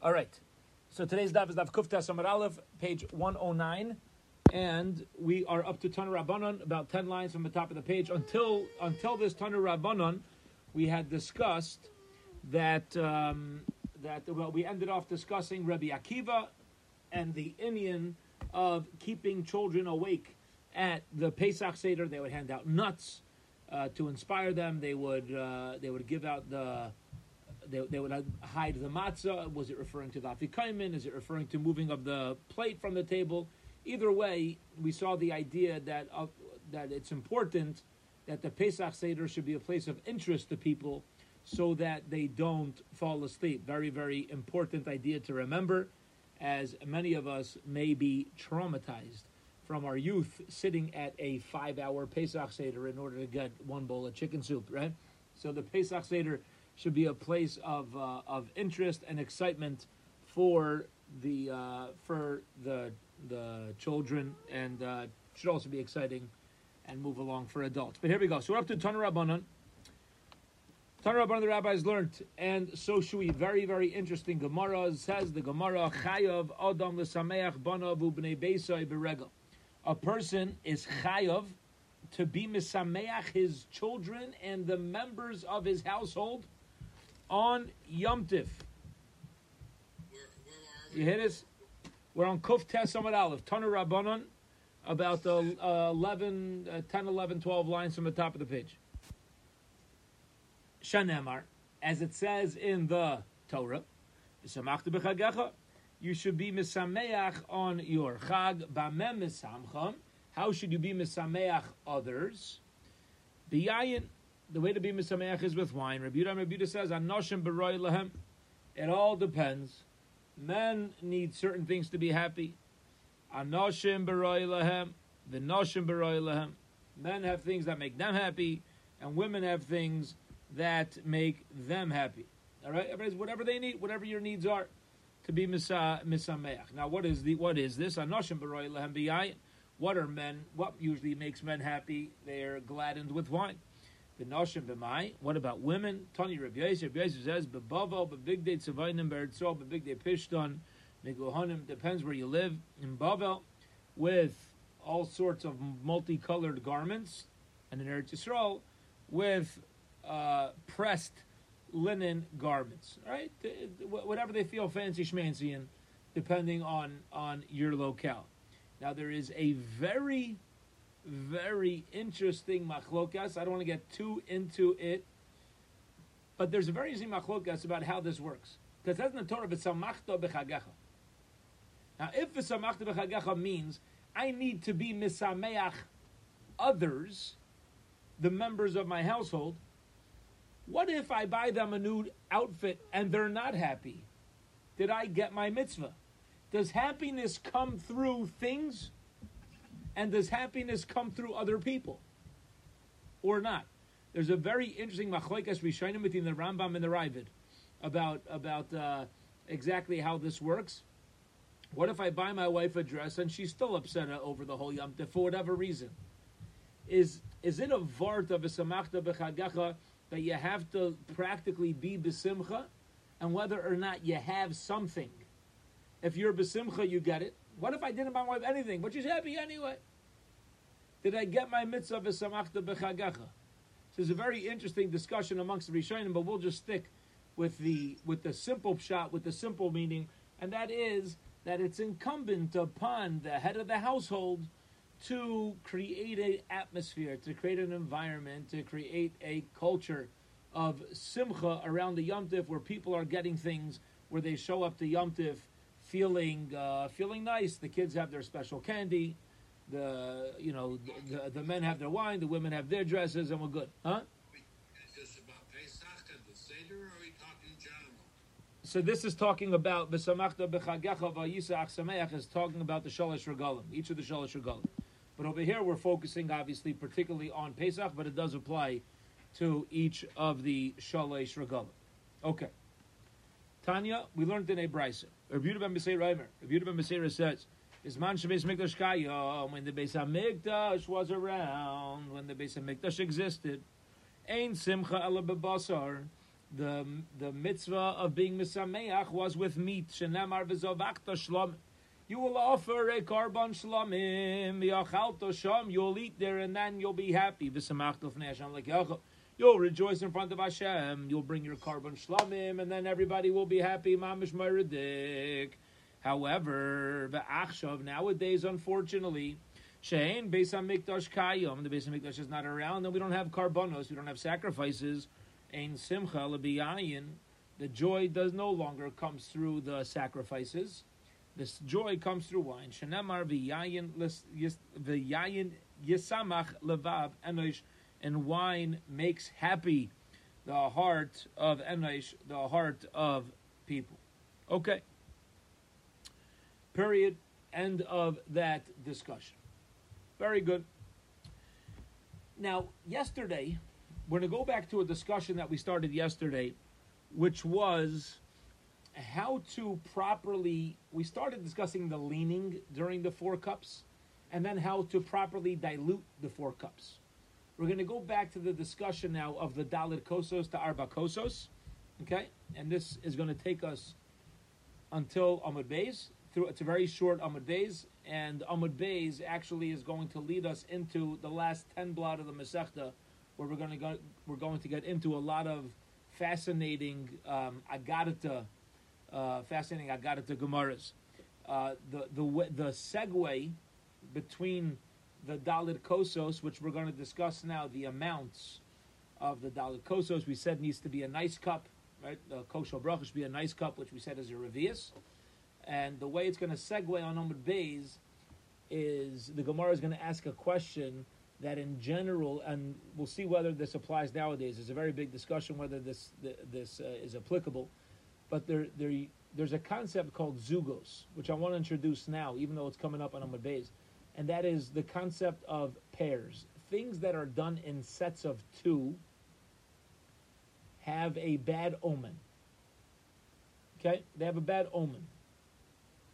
All right. So today's daf is daf Kufta Samar Aleph, page 109, and we are up to Tanur Rabbanon, about 10 lines from the top of the page. Until until this Tanur Rabbanon, we had discussed that um, that well, we ended off discussing Rabbi Akiva and the inyan of keeping children awake at the Pesach Seder. They would hand out nuts uh, to inspire them. They would uh, they would give out the they, they would hide the matzah. Was it referring to the afikoman? Is it referring to moving of the plate from the table? Either way, we saw the idea that uh, that it's important that the Pesach Seder should be a place of interest to people so that they don't fall asleep. Very, very important idea to remember, as many of us may be traumatized from our youth sitting at a five hour Pesach Seder in order to get one bowl of chicken soup, right? So the Pesach Seder should be a place of uh, of interest and excitement for the uh, for the the children, and uh, should also be exciting and move along for adults. But here we go. So we're up to Tanur Rabbanon. Tanur Rabbanon, the rabbis learned, and so we. Very very interesting Gemara says the Gemara Chayav Adam l'sameach banav u'bnei beisai beregel. A person is chayav to be misameach his children and the members of his household on Yom Tif. You hit us? We're on Kuf Tes Amad Aleph, Tanur Rabbanon, about the uh, 11, uh, 10, 11, 12 lines from the top of the page. Shanemar, as it says in the Torah, you should be misameach on your chag b'mem misamcham. How should you be misameach others? B'yayin the way to be misameach is with wine. Rabbi Yudah, Yudah says, "Anoshim beroy lehem." It all depends. Men need certain things to be happy. Anoshim beroy lehem, v'noshim beroy lehem. Men have things that make them happy, and women have things that make them happy. All right, everybody's whatever they need, whatever your needs are, to be misa misameach. Now, what is the what is this? Anoshim beroy lehem. What are men? What usually makes men happy? They are gladdened with wine. B'noshim. What about women? Tani Rabbi Yosef. Rabbi Yosef says, B'bavel, b'big day tzavaynim, b'eretzol, b'big day pishton, miguhanim, depends where you live. In Bavel, with all sorts of multicolored garments, and in Eretz Yisrael, with uh, pressed linen garments, right? Whatever they feel fancy schmancy in, depending on, on your locale. Now, there is a very very interesting machlokas. I don't want to get too into it, but there's a very interesting machlokas about how this works. Because that's in the Torah, v'samachta b'chagecha. Now, if v'samachta b'chagecha means I need to be misameach others, the members of my household, what if I buy them a new outfit and they're not happy? Did I get my mitzvah? Does happiness come through things? And does happiness come through other people or not? There's a very interesting machlekes rishonim between the Rambam and the Raavad about about uh, exactly how this works. What if I buy my wife a dress and she's still upset over the whole Yom for whatever reason? Is is it a vart of a samachta that you have to practically be besimcha, and whether or not you have something? If you're besimcha, you get it. What if I didn't buy my wife anything, but she's happy anyway? Did I get my mitzvah v'samachta b'chagacha? There's a very interesting discussion amongst the Rishonim, but we'll just stick with the with the simple shot, with the simple meaning, and that is that it's incumbent upon the head of the household to create an atmosphere, to create an environment, to create a culture of simcha around the Yom Tif where people are getting things, where they show up to Yom Tif feeling uh, feeling nice. The kids have their special candy. The you know the, the men have their wine, the women have their dresses, and we're good, huh? So this is talking about B'samachta b'chagecha v'yisach sameach is talking about the shalosh regalim, each of the shalosh regalim. But over here we're focusing obviously particularly on Pesach, but it does apply to each of the shalosh regalim. Okay. Tanya, we learned in a brisa. Rabbi ben Beseir Reimer. Rabbi ben Beseir says, "Is man shebeis mikdash kayom when the Beis Hamikdash was around, when the Beis Hamikdash existed, ain simcha ala bebasar. the the mitzvah of being misameach was with meat. Shenamar v'zovachta shlom. You will offer a korban shlomim v'yachalto shom. You'll eat there and then you'll be happy. V'samachto fnei Hashem like You'll rejoice in front of Hashem. You'll bring your korban shlamim, and then everybody will be happy. Mamish Meridik. However, the Achshav nowadays, unfortunately, Shein Beis Hamikdash Kayom. The Beis Hamikdash is not around, and we don't have korbanos, We don't have sacrifices. Ein Simcha lebiyayin. The joy does no longer comes through the sacrifices. This joy comes through wine. Shenemar v'yayin yisamach levav enosh and wine makes happy the heart of Enosh, the heart of people. Okay. Period. End of that discussion. Very good. Now, yesterday, we're going to go back to a discussion that we started yesterday, which was how to properly. We started discussing the leaning during the four cups, and then how to properly dilute the four cups. We're going to go back to the discussion now of the Dalit Kosos to Arba Kosos. Okay? And this is going to take us until Amud Beis. Through, it's a very short Amud Beis. And Amud Beis actually is going to lead us into the last 10 blatt of the Masechta, where we're going to go, we're going to get into a lot of fascinating um, Agadata, uh, fascinating Agadata Gemaras. Uh, the, the, the segue between the Dalit Kosos, which we're going to discuss now, the amounts of the Dalit Kosos, we said needs to be a nice cup, right? The kosher bracha should be a nice cup, which we said is a revius. And the way it's going to segue on Amud Beis is the Gemara is going to ask a question that, in general, and we'll see whether this applies nowadays. There's a very big discussion whether this this uh, is applicable, but there there there's a concept called zugos, which I want to introduce now, even though it's coming up on Amud Beis and that is the concept of pairs. Things that are done in sets of two have a bad omen. Okay? They have a bad omen.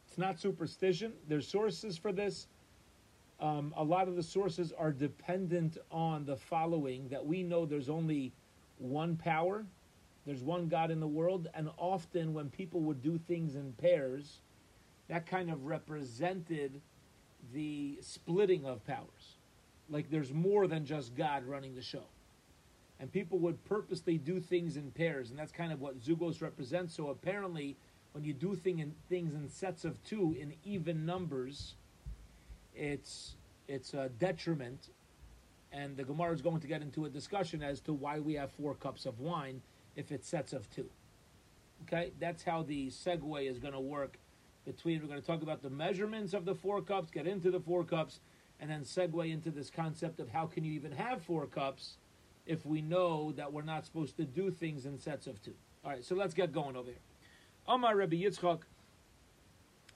It's not superstition. There's sources for this. Um, a lot of the sources are dependent on the following that we know there's only one power, there's one God in the world, and often when people would do things in pairs, that kind of represented the splitting of powers. Like there's more than just God running the show. And people would purposely do things in pairs, and that's kind of what Zugos represents. So apparently, when you do thing in, things in sets of two in even numbers, it's it's a detriment. And the Gemara is going to get into a discussion as to why we have four cups of wine if it's sets of two. Okay, that's how the segue is going to work between we're going to talk about the measurements of the four cups, get into the four cups, and then segue into this concept of how can you even have four cups if we know that we're not supposed to do things in sets of two. All right, so let's get going over here. Omar Rabbi Yitzchak.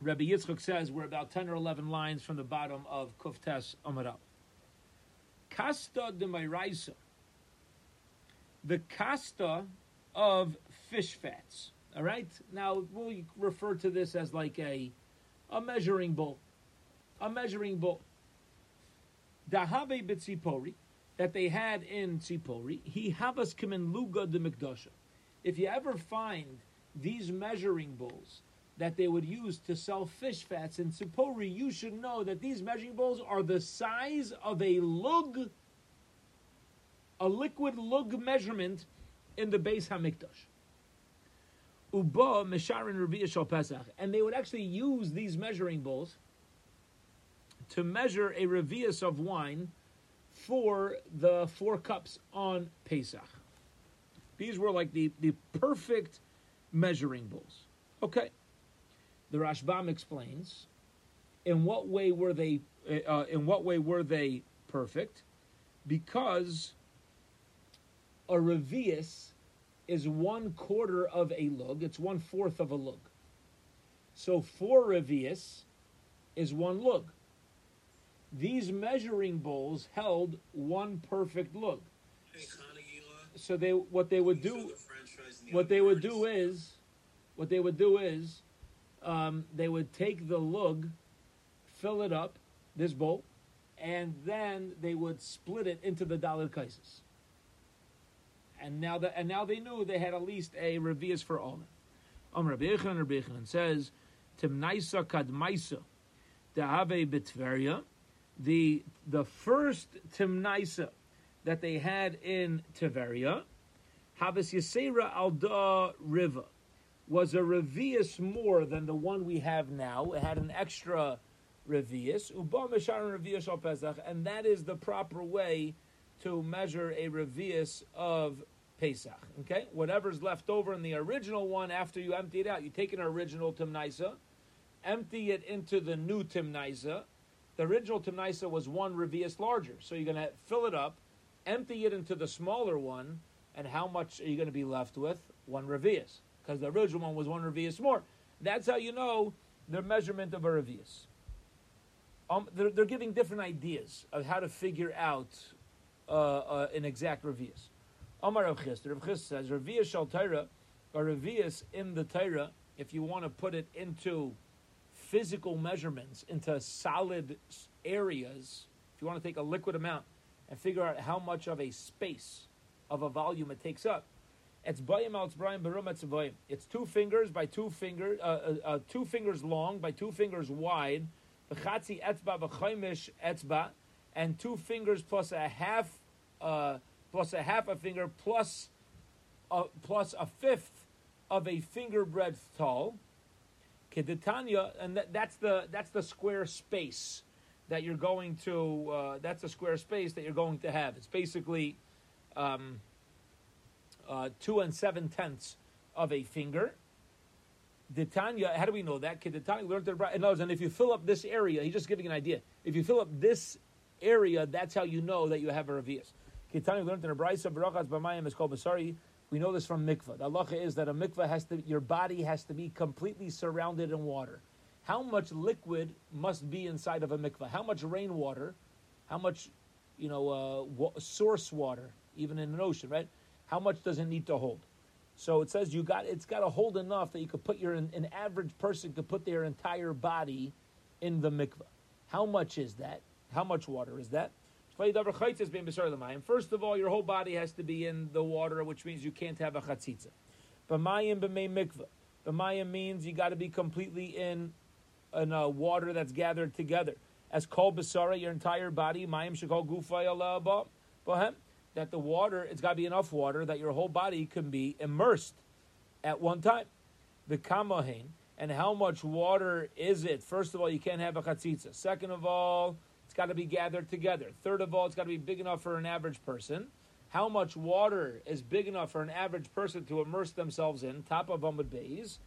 Rabbi Yitzchak says we're about 10 or 11 lines from the bottom of Kuftes Amarav. Kasta de Mairaisa. The kasta of fish fats. All right. Now we'll refer to this as like a a measuring bowl, a measuring bowl. Dahave bitzipori that they had in Tzipori. He havas kimin luga de mikdasha. If you ever find these measuring bowls that they would use to sell fish fats in Tzipori, you should know that these measuring bowls are the size of a lug, a liquid lug measurement in the Beis Hamikdash. Uba Mesharin Shal Pesach. And they would actually use these measuring bowls to measure a revius of wine for the four cups on Pesach. These were like the, the perfect measuring bowls. Okay. The Rashbam explains in what way were they uh, in what way were they perfect? Because a revius is one quarter of a lug. It's one fourth of a lug. So four revius is one lug. These measuring bowls held one perfect lug. So they what they would do what they would do is what they would do is um, they would take the lug, fill it up, this bowl, and then they would split it into the dalit kaises. And now that and now they knew they had at least a revius for all. Um Rabbi Yechon, Rabbi Yechon says, Timnaisa kadmaisa, dehave bitveria, the the first Timnaisa that they had in Tiveria, Havas Yisera Alda Riva, was a revius more than the one we have now. It had an extra revius, Uba Mesharon revius al Pesach, and that is the proper way to measure a revius of Pesach. Okay, whatever's left over in the original one after you empty it out, you take an original Timnaisa, empty it into the new Timnaisa. The original Timnaisa was one revius larger, so you're going to fill it up, empty it into the smaller one, and how much are you going to be left with? One revius, because the original one was one revius more. That's how you know the measurement of a revius. Um, they're, they're, giving different ideas of how to figure out uh, uh, an exact revius. Amar Rav Chisda, Rav Chisda says, Revius shal Torah, or revius in the Torah, if you want to put it into physical measurements, into solid areas, if you want to take a liquid amount and figure out how much of a space, of a volume it takes up, it's bayim al tzbrayim barum etzavayim. It's two fingers by two fingers, uh, uh, uh, two fingers long by two fingers wide, v'chatzi etzba v'chaimish etzba, and two fingers plus a half uh, plus a half a finger plus a, plus a fifth of a finger breadth tall. Keditanya, and that, that's the that's the square space that you're going to. Uh, that's a square space that you're going to have. It's basically um, uh, two and seven tenths of a finger. Ditanya, how do we know that? Keditanya learned that. In other words, and if you fill up this area, he's just giving an idea. If you fill up this area, that's how you know that you have a revius. Kitani learned in a brayso barachas b'mayim is called basari. We know this from mikvah. The halacha is that a mikvah has to, your body has to be completely surrounded in water. How much liquid must be inside of a mikvah? How much rainwater? How much, you know, uh, wa- source water, even in an ocean, right? How much does it need to hold? So it says you got it's got to hold enough that you could put your an average person could put their entire body in the mikvah. How much is that? How much water is that? First of all, your whole body has to be in the water, which means you can't have a chatzitza. B'mayim. B'mayim means you got to be completely in in uh, water that's gathered together. As kol basara, your entire body, mayim shekol gufay bohem. That the water, it's got to be enough water that your whole body can be immersed at one time. The kamahin, and how much water is it? First of all, you can't have a chatzitza. Second of all, got to be gathered together. Third of all, it's got to be big enough for an average person. How much water is big enough for an average person to immerse themselves in? Top of Amud Beis.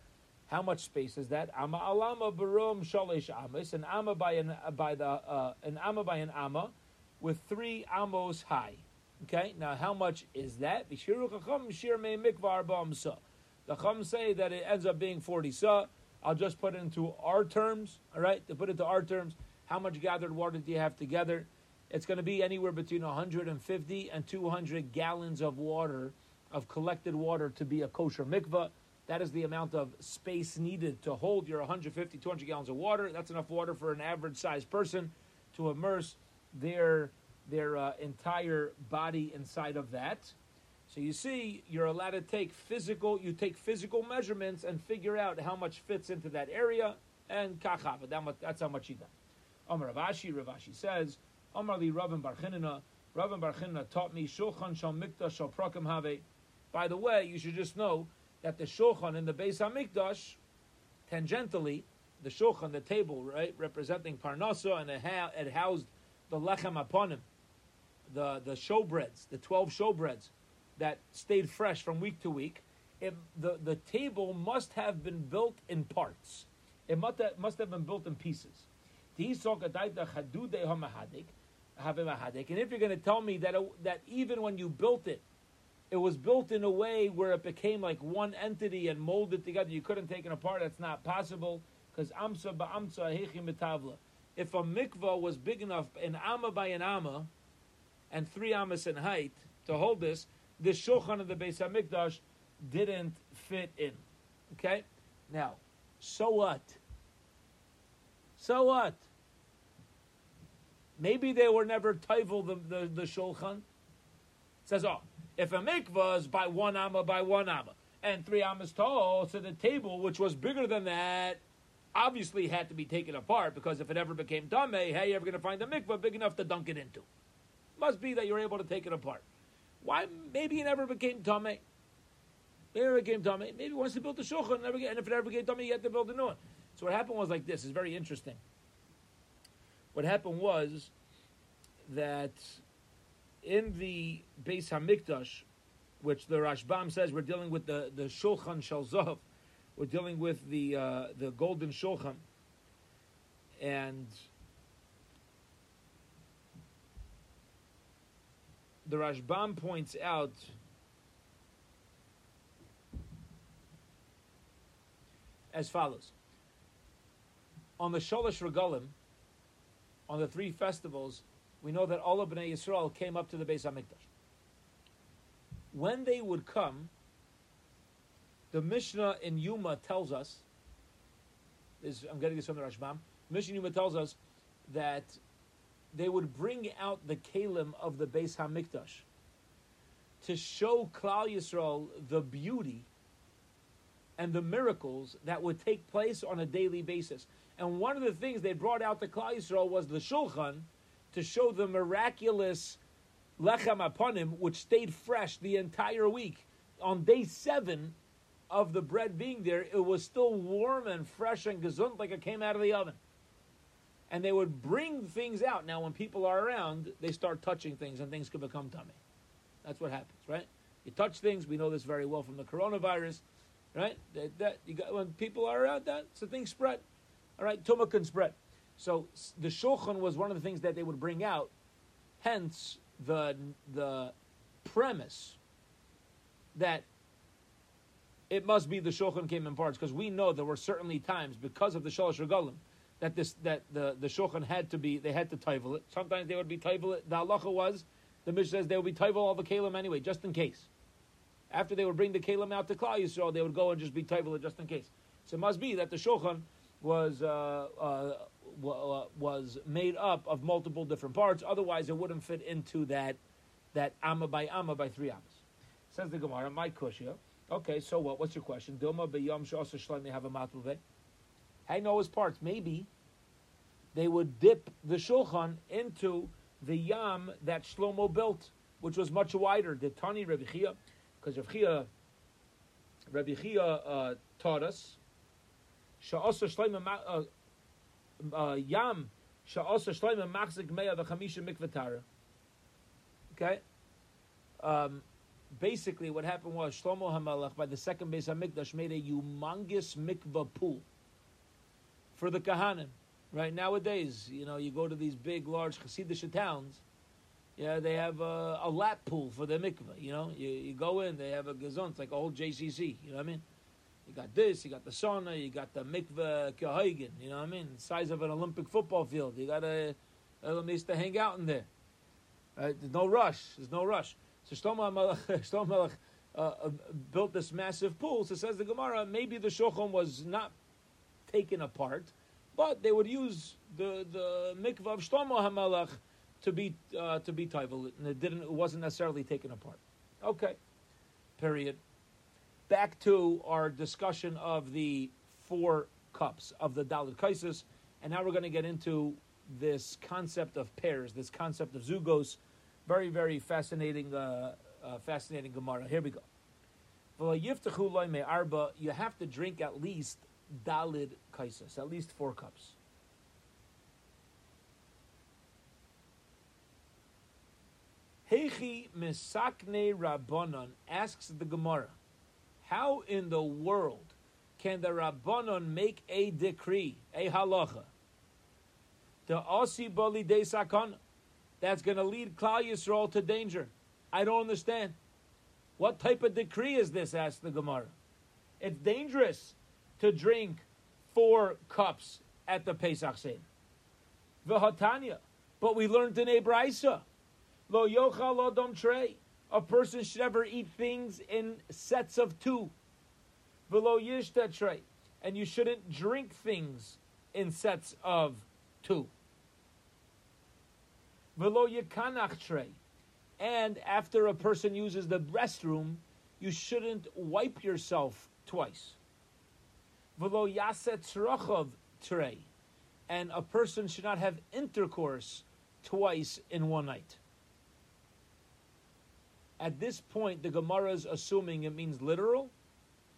How much space is that? Ama alama barum shalish amis, an amma by an by the uh, an amma by an amma, with three amos high. Okay, now how much is that? The Chum say that it ends up being forty sa. I'll just put it into our terms. All right, to put it to our terms, how much gathered water do you have together? It's going to be anywhere between 150 and 200 gallons of water, of collected water to be a kosher mikvah. That is the amount of space needed to hold your 150, 200 gallons of water. That's enough water for an average sized person to immerse their, their uh, entire body inside of that. So you see, you're allowed to take physical, you take physical measurements and figure out how much fits into that area, and kachava, that's how much you done. Amar Rav Ashi, Ravashi says, Amar li Rabban Barchinina, Rabban Barchinina taught me Shulchan Shal Mikdash Shal Prakim Have. By the way, you should just know that the Shulchan in the Beis HaMikdash, tangentially, the Shulchan, the table, right, representing Parnasa, and it housed the Lechem upon him, the, the showbreads, the 12 showbreads that stayed fresh from week to week. It, the, the table must have been built in parts. It must have, must have been built in pieces. And if you're going to tell me that, it, that even when you built it, it was built in a way where it became like one entity and molded together, you couldn't take it apart, that's not possible. Because amsa If a mikvah was big enough, an amma by an amma, and three ammas in height, to hold this, the shulchan of the Beis HaMikdash didn't fit in. Okay? Now, so what? So what? Maybe they were never toivel the, the, the shulchan. It says, oh, If a mikvah is by one amma by one amma, and three ammas tall, so the table, which was bigger than that, obviously had to be taken apart because if it ever became dame, how are you ever going to find a mikvah big enough to dunk it into? Must be that you're able to take it apart. Why? Maybe it never became tame. Maybe it became tame. Maybe once he built the shulchan, and if it ever became tame, he had to build a new one. So what happened was like this. It's very interesting. What happened was that in the Beis Hamikdash, which the Rashbam says we're dealing with the the Shulchan Shalzov, we're dealing with the uh, the Golden Shulchan, and the Rashbam points out as follows: on the Sholosh Regalim, on the three festivals, we know that all of Bnei Yisrael came up to the Beis Hamikdash. When they would come, the Mishnah in Yuma tells us, is, I'm getting this from the Rashbam, Mishnah Yuma tells us that they would bring out the kalim of the Beis Hamikdash to show Klal Yisrael the beauty and the miracles that would take place on a daily basis. And one of the things they brought out to Klal Yisrael was the Shulchan to show the miraculous lechem aponim, which stayed fresh the entire week. On day seven of the bread being there, it was still warm and fresh and gesund like it came out of the oven. And they would bring things out. Now, when people are around, they start touching things and things can become tummy. That's what happens, right? You touch things. We know this very well from the coronavirus, right? That, that you got, when people are around, that so things spread. All right, tumah can spread. So the shulchan was one of the things that they would bring out. Hence the the premise that it must be the shulchan came in parts because we know there were certainly times because of the shalosh regalim that this that the the shulchan had to be they had to taivel it. Sometimes they would be taivel it. The halacha was the Mishnah says they would be taivel all the kalim anyway, just in case. After they would bring the kalim out to Klal Yisrael, they would go and just be taivel it just in case. So it must be that the shulchan was uh, uh, was made up of multiple different parts. Otherwise, it wouldn't fit into that that amma by amma by three ammas. Says the Gemara, my kushya. Okay, so what? What's your question? Dilma b'yom shasa shleim have a matluve. I know his parts. Maybe they would dip the shulchan into the yam that Shlomo built, which was much wider. The Tani Rebbe Chia, because Rebbe Chia, Rebbe Chia uh, taught us. Sha'asa shleim uh, uh, yam sha'osa shloima machzik meya v'chamisha mikvatara. Okay. Um, basically, what happened was Shlomo Hamelach by the second Beis Hamikdash made a humongous mikvah pool for the kahanim. Right nowadays, you know, you go to these big, large Hasidic towns. Yeah, they have a, a lap pool for the mikvah. You know, you, you go in, they have a gazon, it's like old JCC. You know what I mean? You got this, you got the sauna, you got the mikveh kehoigen, you know what I mean? Size of an Olympic football field. You got a, a place to hang out in there. Right? There's no rush. There's no rush. So Shlomo Melech, uh, uh, built this massive pool. So says the Gemara, maybe the Shulchan was not taken apart, but they would use the the mikveh of Shlomo Hamelach to be uh, to be taivel, and it didn't. It wasn't necessarily taken apart. Okay, period back to our discussion of the four cups of the Dalit Kaisis, and now we're going to get into this concept of pairs, this concept of zugos. Very, very fascinating, uh, uh, fascinating Gemara. Here we go. You have to drink at least Dalid Kaisis, at least four cups. Hechi misakne Rabbanon asks the Gemara. How in the world can the Rabbanon make a decree, a halacha, the Osi Bali De Sakon, that's going to lead Klal Yisrael to danger? I don't understand. What type of decree is this? asked the Gemara. It's dangerous to drink four cups at the Pesach Seder. V'hatanya. But we learned in Ebraisa. Lo yochal odom trey a person should ever eat things in sets of two. Below yishtatrei. And you shouldn't drink things in sets of two. Below yikanach trey. And after a person uses the restroom, you shouldn't wipe yourself twice. V'lo yaset tzrachov trei. And a person should not have intercourse twice in one night. At this point, the Gemara is assuming it means literal.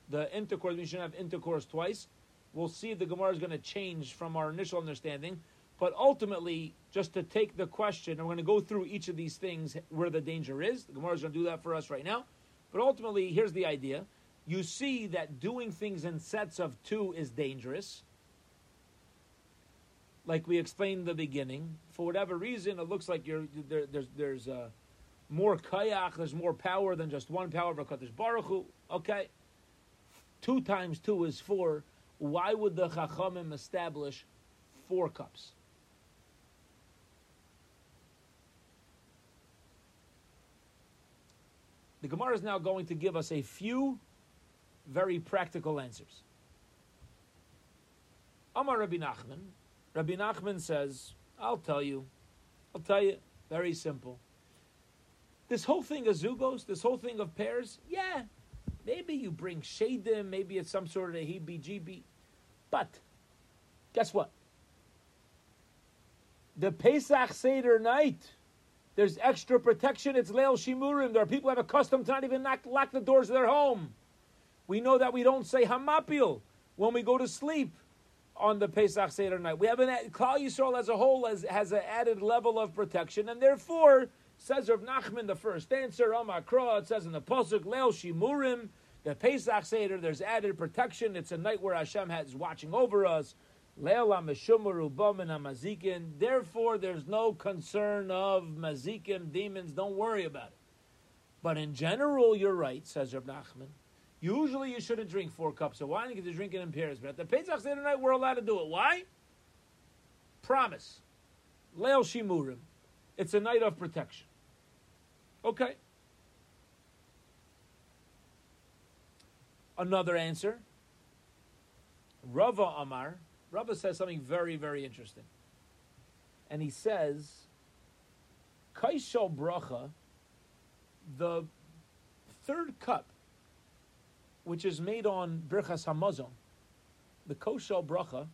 The intercourse, we shouldn't have intercourse twice. We'll see if the Gemara is going to change from our initial understanding. But ultimately, just to take the question, and we're going to go through each of these things where the danger is. The Gemara is going to do that for us right now. But ultimately, here's the idea. You see that doing things in sets of two is dangerous. Like we explained in the beginning, for whatever reason, it looks like you're there, there's there's uh, more kayak, there's more power than just one power of Hakadosh Baruch Hu. Okay, two times two is four. Why would the Chachamim establish four cups? The Gemara is now going to give us a few very practical answers. Amar Rabbi Nachman. Rabbi Nachman says, I'll tell you. I'll tell you. Very simple. This whole thing of zugos, this whole thing of pairs, yeah, maybe you bring shadim, maybe it's some sort of a heebie-jeebie. But, guess what? The Pesach Seder night, there's extra protection. It's Leil Shimurim. There are people who have a custom to not even lock, lock the doors of their home. We know that we don't say Hamapil when we go to sleep on the Pesach Seder night. We have an Klal Yisrael as a whole has, has an added level of protection, and therefore, says Rav Nachman, the first answer, Amakra, it says in the Pasuk, Leil Shimurim, the Pesach Seder, there's added protection. It's a night where Hashem is watching over us. Therefore, there's no concern of mazikim, demons. Don't worry about it. But in general, you're right, says Rav Nachman. Usually, you shouldn't drink four cups of wine because you're drinking in pairs. But at the Pesach Seder night, we're allowed to do it. Why? Promise. Leil Shimurim. It's a night of protection. Okay. Another answer. Rava Amar. Rava says something very, very interesting. And he says, Kaishal Bracha, the third cup, which is made on Birchas Hamazon, the Koshal Bracha,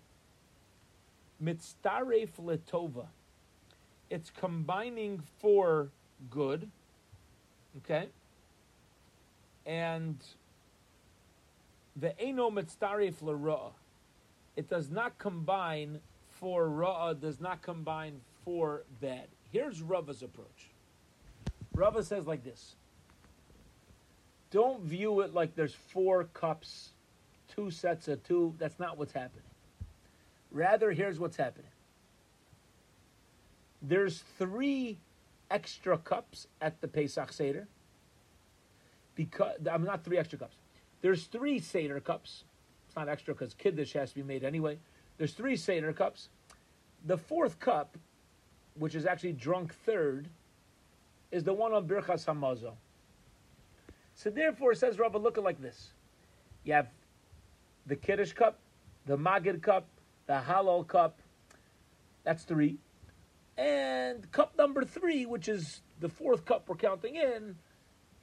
Mitztaref Letova. It's combining for good, okay? And the Eno Mitztaref Lera'ah it does not combine for Ra'ah, does not combine for bad. Here's Rava's approach. Rava says like this Don't view it like there's four cups, two sets of two. That's not what's happening. Rather, here's what's happening there's three extra cups at the Pesach Seder. Because I'm not three extra cups. There's three Seder cups it's not extra because Kiddush has to be made anyway. There's three Seder cups. The fourth cup, which is actually drunk third, is the one on Birchas Hamazon. So therefore, says Rabba, look at like this. You have the Kiddush cup, the Magid cup, the Hallel cup. That's three. And cup number three, which is the fourth cup we're counting in,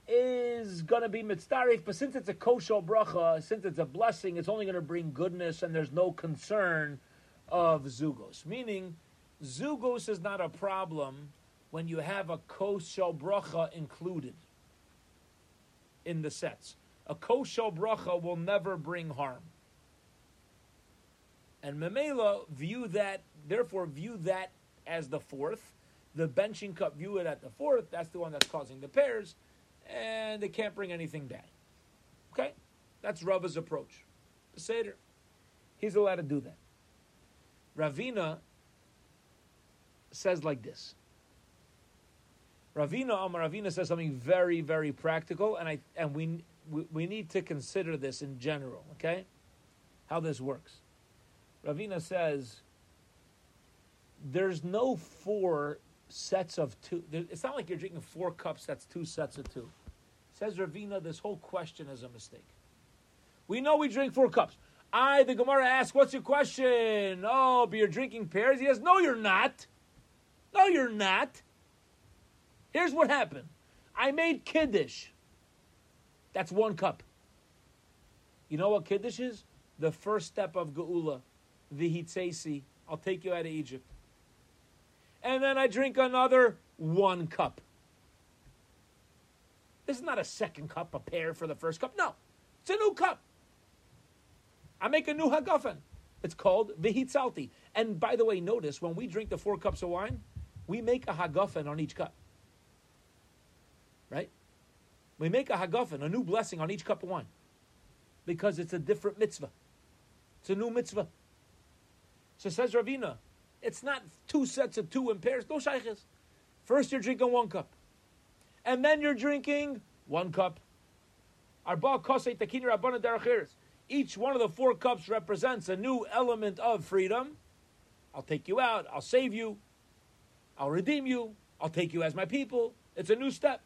is going to be mitzdarif, but since it's a kosher bracha, since it's a blessing, it's only going to bring goodness, and there's no concern of zugos. Meaning, zugos is not a problem when you have a kosher bracha included in the sets. A kosher bracha will never bring harm. And Memela view that, therefore view that as the fourth. The benching cup view it at the fourth. That's the one that's causing the pairs and they can't bring anything bad. Okay? That's Rava's approach. The Seder, he's allowed to do that. Ravina says like this. Ravina Amar Ravina says something very, very practical, and I and we, we we need to consider this in general, okay? How this works. Ravina says there's no four sets of two. It's not like you're drinking four cups, that's two sets of two. Says Ravina, this whole question is a mistake. We know we drink four cups. I, the Gemara asks, what's your question? Oh, but you're drinking pairs? He says, no, you're not. No, you're not. Here's what happened. I made kiddush. That's one cup. You know what kiddush is? The first step of geula, vihitzesi. I'll take you out of Egypt. And then I drink another one cup. This is not a second cup, a pair for the first cup. No, it's a new cup. I make a new hagafen. It's called vihitzalti. And by the way, notice when we drink the four cups of wine, we make a hagafen on each cup. Right? We make a hagafen, a new blessing on each cup of wine. Because it's a different mitzvah. It's a new mitzvah. So says Ravina, it's not two sets of two in pairs. No shaykhs. First you're drinking one cup. And then you're drinking one cup. Arba. Each one of the four cups represents a new element of freedom. I'll take you out. I'll save you. I'll redeem you. I'll take you as my people. It's a new step.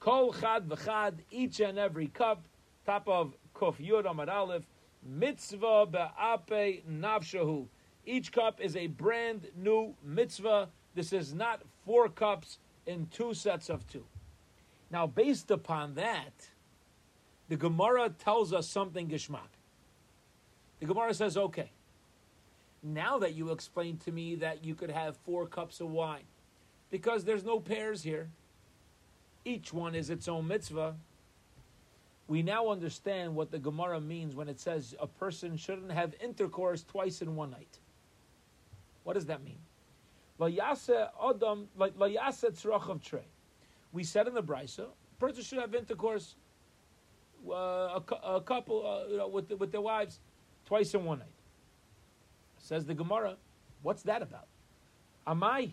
Kol chad v'chad, each and every cup, top of Yud Amar Aleph, mitzvah be'ape nafshahu. Each cup is a brand new mitzvah. This is not four cups in two sets of two. Now, based upon that, the Gemara tells us something gishmak. The Gemara says, okay, now that you explained to me that you could have four cups of wine, because there's no pairs here, each one is its own mitzvah. We now understand what the Gemara means when it says a person shouldn't have intercourse twice in one night. What does that mean? We said in the Brisa, person should have intercourse, uh, a, a, couple, uh, you know, with the, with their wives, twice in one night. Says the Gemara, what's that about? Am I?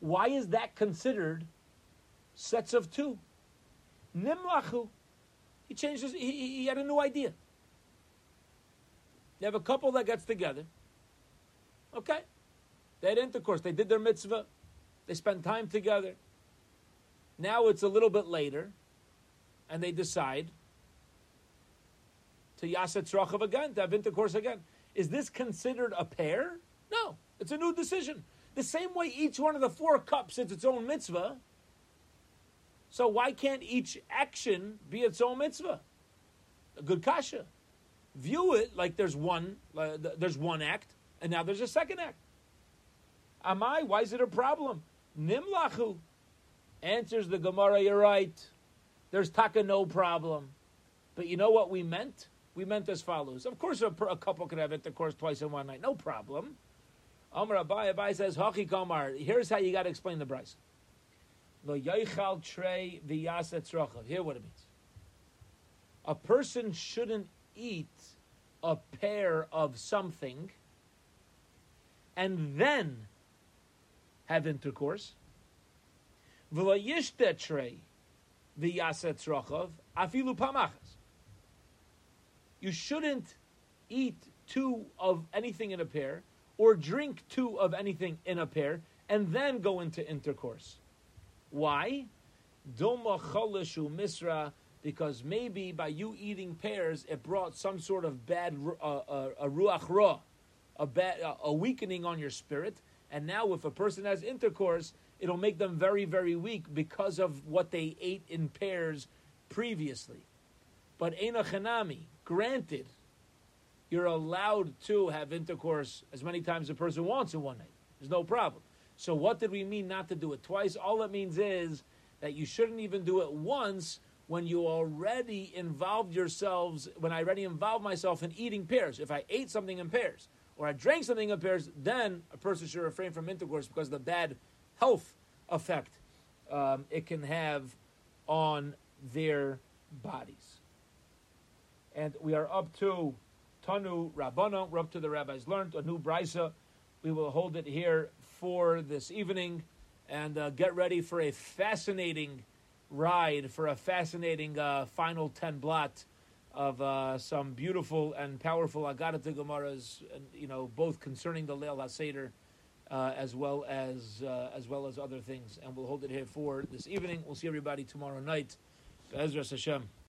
why is that considered sets of two? Nimlachu, he changed his, he, he had a new idea. You have a couple that gets together. Okay. They had intercourse. They did their mitzvah. They spent time together. Now it's a little bit later, and they decide to yaset tzrachav again, to have intercourse again. Is this considered a pair? No, it's a new decision. The same way each one of the four cups is its own mitzvah. So why can't each action be its own mitzvah? A good kasha. View it like there's one, there's one act, and now there's a second act. Amai, why is it a problem? Nimlachu. Answers the Gemara, you're right. There's taka no problem. But you know what we meant? We meant as follows. Of course, a, a couple could have intercourse twice in one night. No problem. Amar Abaye, Abaye says, Hachi Kamar. Here's how you got to explain the Braisa. Lo yoichal trey v'yaset. Here what it means. A person shouldn't eat a pair of something and then have intercourse. You shouldn't eat two of anything in a pair or drink two of anything in a pair and then go into intercourse. Why? Misra, because maybe by you eating pears, it brought some sort of bad uh, uh, a ruach ra, a a weakening on your spirit. And now, if a person has intercourse, it'll make them very, very weak because of what they ate in pairs previously. But ena chanami, granted, you're allowed to have intercourse as many times a person wants in one night. There's no problem. So what did we mean not to do it twice? All it means is that you shouldn't even do it once when you already involved yourselves, when I already involved myself in eating pears. If I ate something in pairs or I drank something in pairs, then a person should refrain from intercourse because of the bad health effect um, it can have on their bodies. And we are up to Tanu Rabbana, we're up to the rabbis learned, a new brisa. We will hold it here for this evening and uh, get ready for a fascinating ride, for a fascinating uh, final 10 blatt of uh, some beautiful and powerful Agadah Gemaras, you know, both concerning the Leil HaSeder uh, as well as uh, as well as other things. And we'll hold it here for this evening. We'll see everybody tomorrow night. Ezra Hashem.